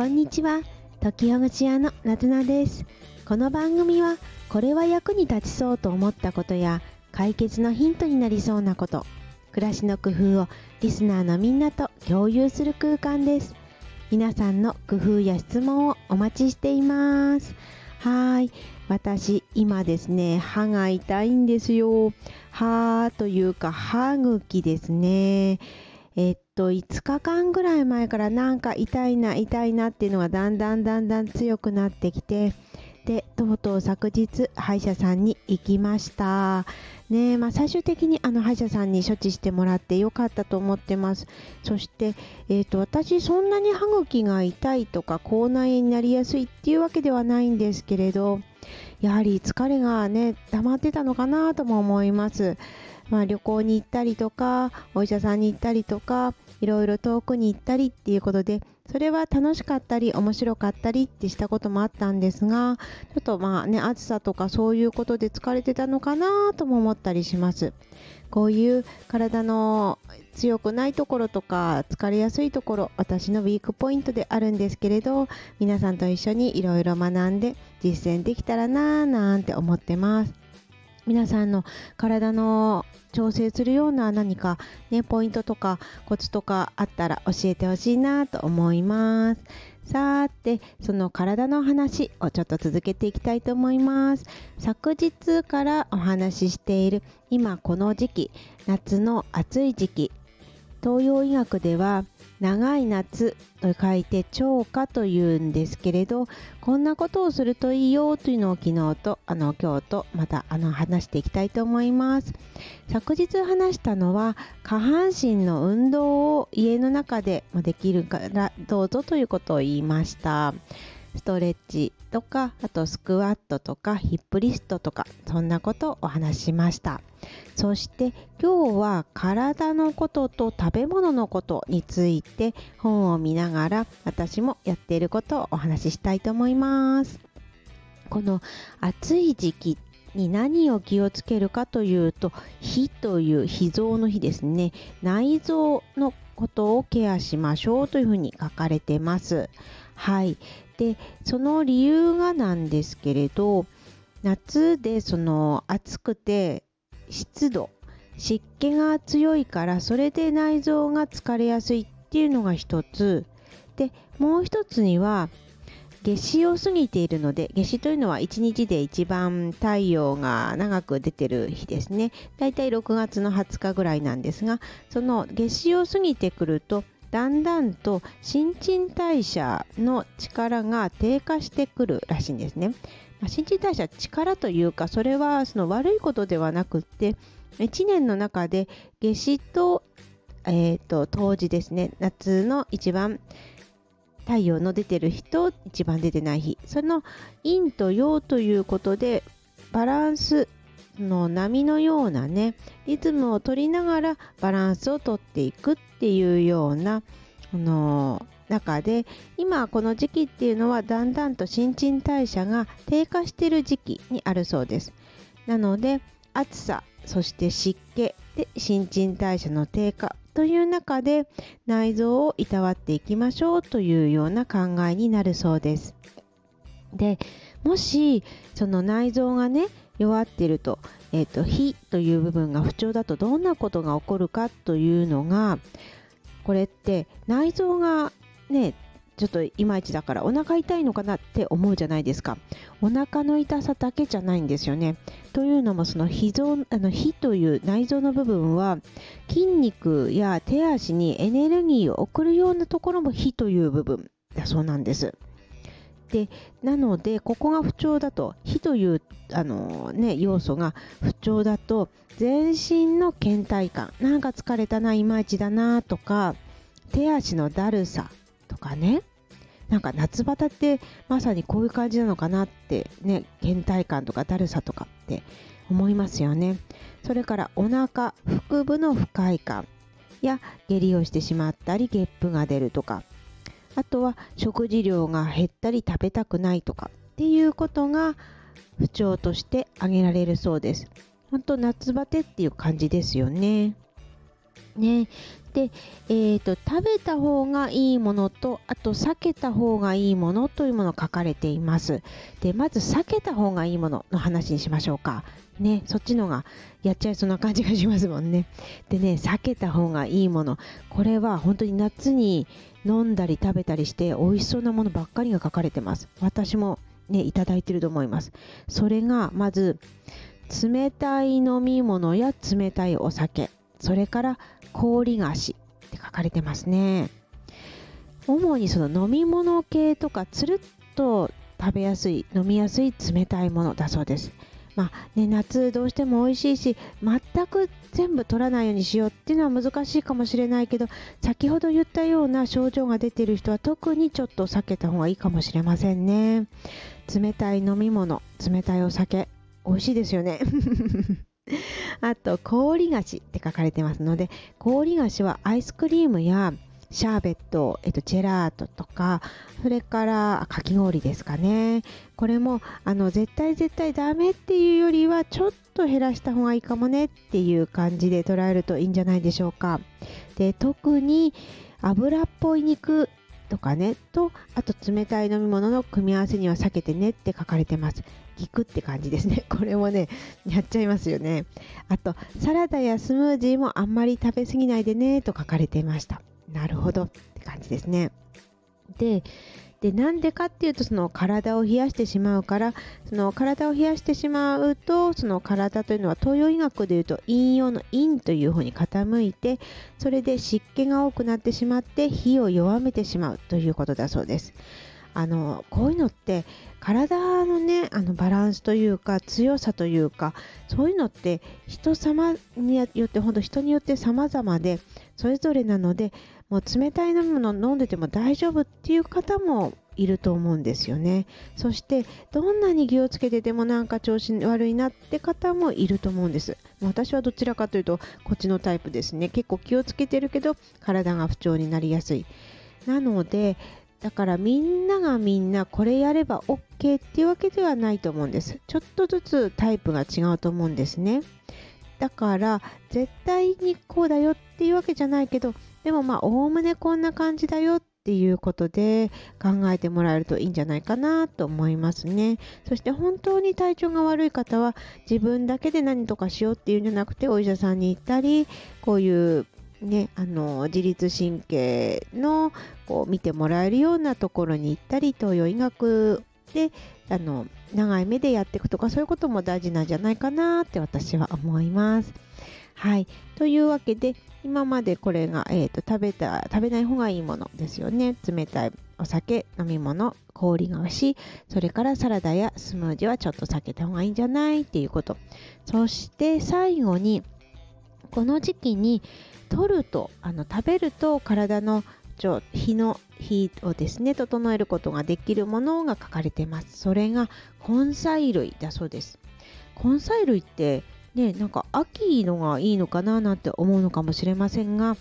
こんにちは。時ほぐし屋のなずなです。この番組はこれは役に立ちそうと思ったことや解決のヒントになりそうなこと暮らしの工夫をリスナーのみんなと共有する空間です。皆さんの工夫や質問をお待ちしています。はい。私今ですね歯が痛いんですよ。歯というか歯茎ですね。えっと、5日間ぐらい前からなんか痛いな、痛いなっていうのがだんだんだんだん強くなってきて、で、とうとう昨日、歯医者さんに行きました。ねまあ、最終的にあの歯医者さんに処置してもらってよかったと思ってます。そして、えっ、ー、と、私そんなに歯茎が痛いとか口内炎になりやすいっていうわけではないんですけれど、やはり疲れがね、溜まってたのかなとも思います。まあ、旅行に行ったりとか、お医者さんに行ったりとか、いろいろ遠くに行ったりっていうことで、それは楽しかったり面白かったりってしたこともあったんですが、ちょっとまあね、暑さとかそういうことで疲れてたのかなとも思ったりします。こういう体の強くないところとか疲れやすいところ、私のウィークポイントであるんですけれど、皆さんと一緒にいろいろ学んで実践できたらなぁなんて思ってます。皆さんの体の調整するような何かね、ポイントとかコツとかあったら教えてほしいなと思います。さて、その体の話をちょっと続けていきたいと思います。昨日からお話ししている今この時期、夏の暑い時期、東洋医学では長い夏と書いて超過というんですけれどこんなことをするといいよというのを昨日とあの今日とまたあの話していきたいと思います。昨日話したのは下半身の運動を家の中でできるからどうぞということを言いました。ストレッチとか、あとスクワットとかヒップリストとか、そんなことをお話ししました。そして今日は体のことと食べ物のことについて本を見ながら私もやっていることをお話ししたいと思います。この暑い時期に何を気をつけるかというと、脾という脾臓の脾ですね。内臓のことをケアしましょうというふうに書かれてます。はい。で、その理由がなんですけれど、夏でその暑くて湿度、湿気が強いからそれで内臓が疲れやすいっていうのが一つ。で、もう一つには夏至を過ぎているので、夏至というのは一日で一番太陽が長く出てる日ですね。だいたい6月の20日ぐらいなんですが、その夏至を過ぎてくるとだんだんと新陳代謝の力が低下してくるらしいんですね。まあ、新陳代謝力というかそれはその悪いことではなくって1年の中で夏至と,、えーと、冬至ですね夏の一番太陽の出てる日と一番出てない日その陰と陽ということでバランスの波のようなねリズムを取りながらバランスをとっていくっていうようなあの中で今この時期っていうのはだんだんと新陳代謝が低下している時期にあるそうです。なので暑さそして湿気で新陳代謝の低下という中で内臓をいたわっていきましょうというような考えになるそうです。でもしその内臓がね弱っていると,、えーと、火という部分が不調だとどんなことが起こるかというのがこれって内臓がねちょっといまいちだからお腹痛いのかなって思うじゃないですか。お腹の痛さだけじゃないんですよね。というのもその脾臓あの脾という内臓の部分は筋肉や手足にエネルギーを送るようなところも脾という部分だそうなんです。でなのでここが不調だと火というあの、ね、要素が不調だと全身の倦怠感なんか疲れたないまいちだなとか手足のだるさとかねなんか夏バテってまさにこういう感じなのかなってね倦怠感とかだるさとかって思いますよね。それからお腹腹部の不快感や下痢をしてしまったりゲップが出るとかあとは食事量が減ったり食べたくないとかっていうことが不調として挙げられるそうです。本当夏バテっていう感じですよね。ね、で、えーと、食べた方がいいものとあと避けた方がいいものというもの書かれています。でまず避けた方がいいものの話にしましょうか。ねそっちのがやっちゃいそうな感じがしますもんね。でね避けた方がいいもの。これは本当に夏に飲んだり食べたりして美味しそうなものばっかりが書かれてます。私もねいただいてると思います。それがまず冷たい飲み物や冷たいお酒。それから氷菓子って書かれてますね。主にその飲み物系とかつるっと食べやすい飲みやすい冷たいものだそうです。まあね、夏どうしても美味しいし全く全部取らないようにしようっていうのは難しいかもしれないけど先ほど言ったような症状が出ている人は特にちょっと避けた方がいいかもしれませんね。冷たい飲み物冷たいお酒美味しいですよね。あと氷菓子って書かれてますので氷菓子はアイスクリームやシャーベット、えっと、ジェラートとかそれからかき氷ですかね。これもあの絶対絶対ダメっていうよりはちょっと減らした方がいいかもねっていう感じで捉えるといいんじゃないでしょうか。で特に油っぽい肉とかねとあと冷たい飲み物の組み合わせには避けてねって書かれてます。ギクって感じですね。これもねやっちゃいますよね。あとサラダやスムージーもあんまり食べ過ぎないでねと書かれていました。なるほどって感じですね。ででなんでかっていうとその体を冷やしてしまうからその体を冷やしてしまうとその体というのは東洋医学でいうと陰陽の陰という方に傾いてそれで湿気が多くなってしまって火を弱めてしまうということだそうです。あのこういうのって体のねあのバランスというか強さというかそういうのって人様によって本当人によって様々でそれぞれなのでもう冷たい飲み物飲んでても大丈夫っていう方もいると思うんですよね。そしてどんなに気をつけててもなんか調子悪いなって方もいると思うんです。私はどちらかというとこっちのタイプですね。結構気をつけてるけど体が不調になりやすい。なのでだからみんながみんなこれやれば OK っていうわけではないと思うんです。ちょっとずつタイプが違うと思うんですね。だから絶対にこうだよっていうわけじゃないけどでもまあおおむねこんな感じだよっていうことで考えてもらえるといいんじゃないかなと思いますね。そして本当に体調が悪い方は自分だけで何とかしようっていうんじゃなくてお医者さんに行ったりこういうね、あの自律神経のこう見てもらえるようなところに行ったり東洋医学であの長い目でやっていくとかそういうことも大事なんじゃないかなって私は思います。はい。というわけで、今までこれが、えーと、食べた食べない方がいいものですよね。冷たいお酒、飲み物、氷菓子、それからサラダやスムージーはちょっと避けた方がいいんじゃないっていうこと。そして最後に、この時期に取ると、あの食べると体の火の火をですね、整えることができるものが書かれてます。それが根菜類だそうです。根菜類ってね、なんか秋のがいいのかななんて思うのかもしれませんが、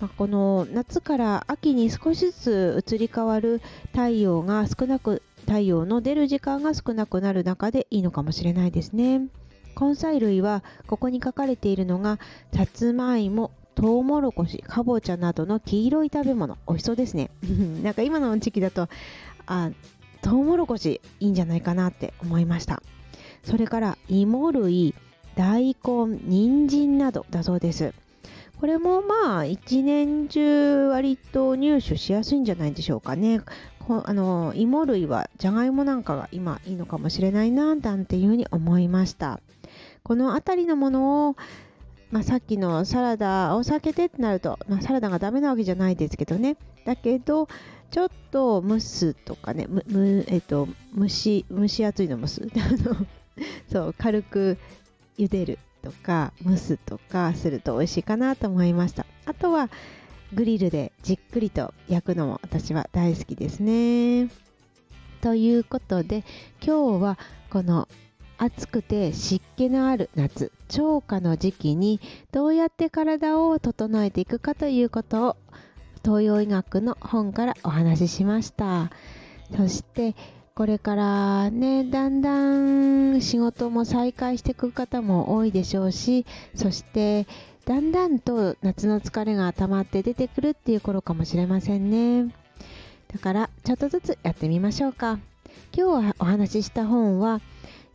まあ、この夏から秋に少しずつ移り変わる太陽が少なく太陽の出る時間が少なくなる中でいいのかもしれないですね。根菜類はここに書かれているのがさつまいも、トウモロコシ、かぼちゃなどの黄色い食べ物、美味しそうですね。なんか今の時期だとあトウモロコシいいんじゃないかなって思いました。それから芋類、大根、人参などだそうです。これもまあ一年中割と入手しやすいんじゃないでしょうかね。あの芋類はじゃがいもなんかが今いいのかもしれないななんていうふうに思いました。この辺りのものを、まあ、さっきのサラダを避けてってなると、まあ、サラダがダメなわけじゃないですけどね。だけどちょっと蒸すとかね、むむえっと、蒸し蒸し暑いの蒸す。そう軽く茹でるとか蒸すとかすると美味しいかなと思いました。あとはグリルでじっくりと焼くのも私は大好きですね。ということで今日はこの暑くて湿気のある夏。超過の時期にどうやって体を整えていくかということを東洋医学の本からお話ししました。そしてこれからね、だんだん仕事も再開していく方も多いでしょうし、そしてだんだんと夏の疲れが溜まって出てくるっていう頃かもしれませんね。だからちょっとずつやってみましょうか。今日はお話しした本は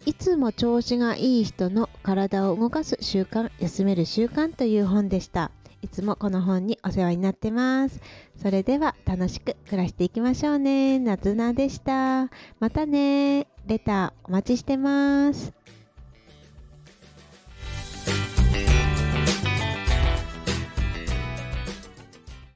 いつも調子がいい人の体を動かす習慣休める習慣という本でした。いつもこの本にお世話になってます。それでは楽しく暮らしていきましょうね。夏菜でした。またね。レターお待ちしてます。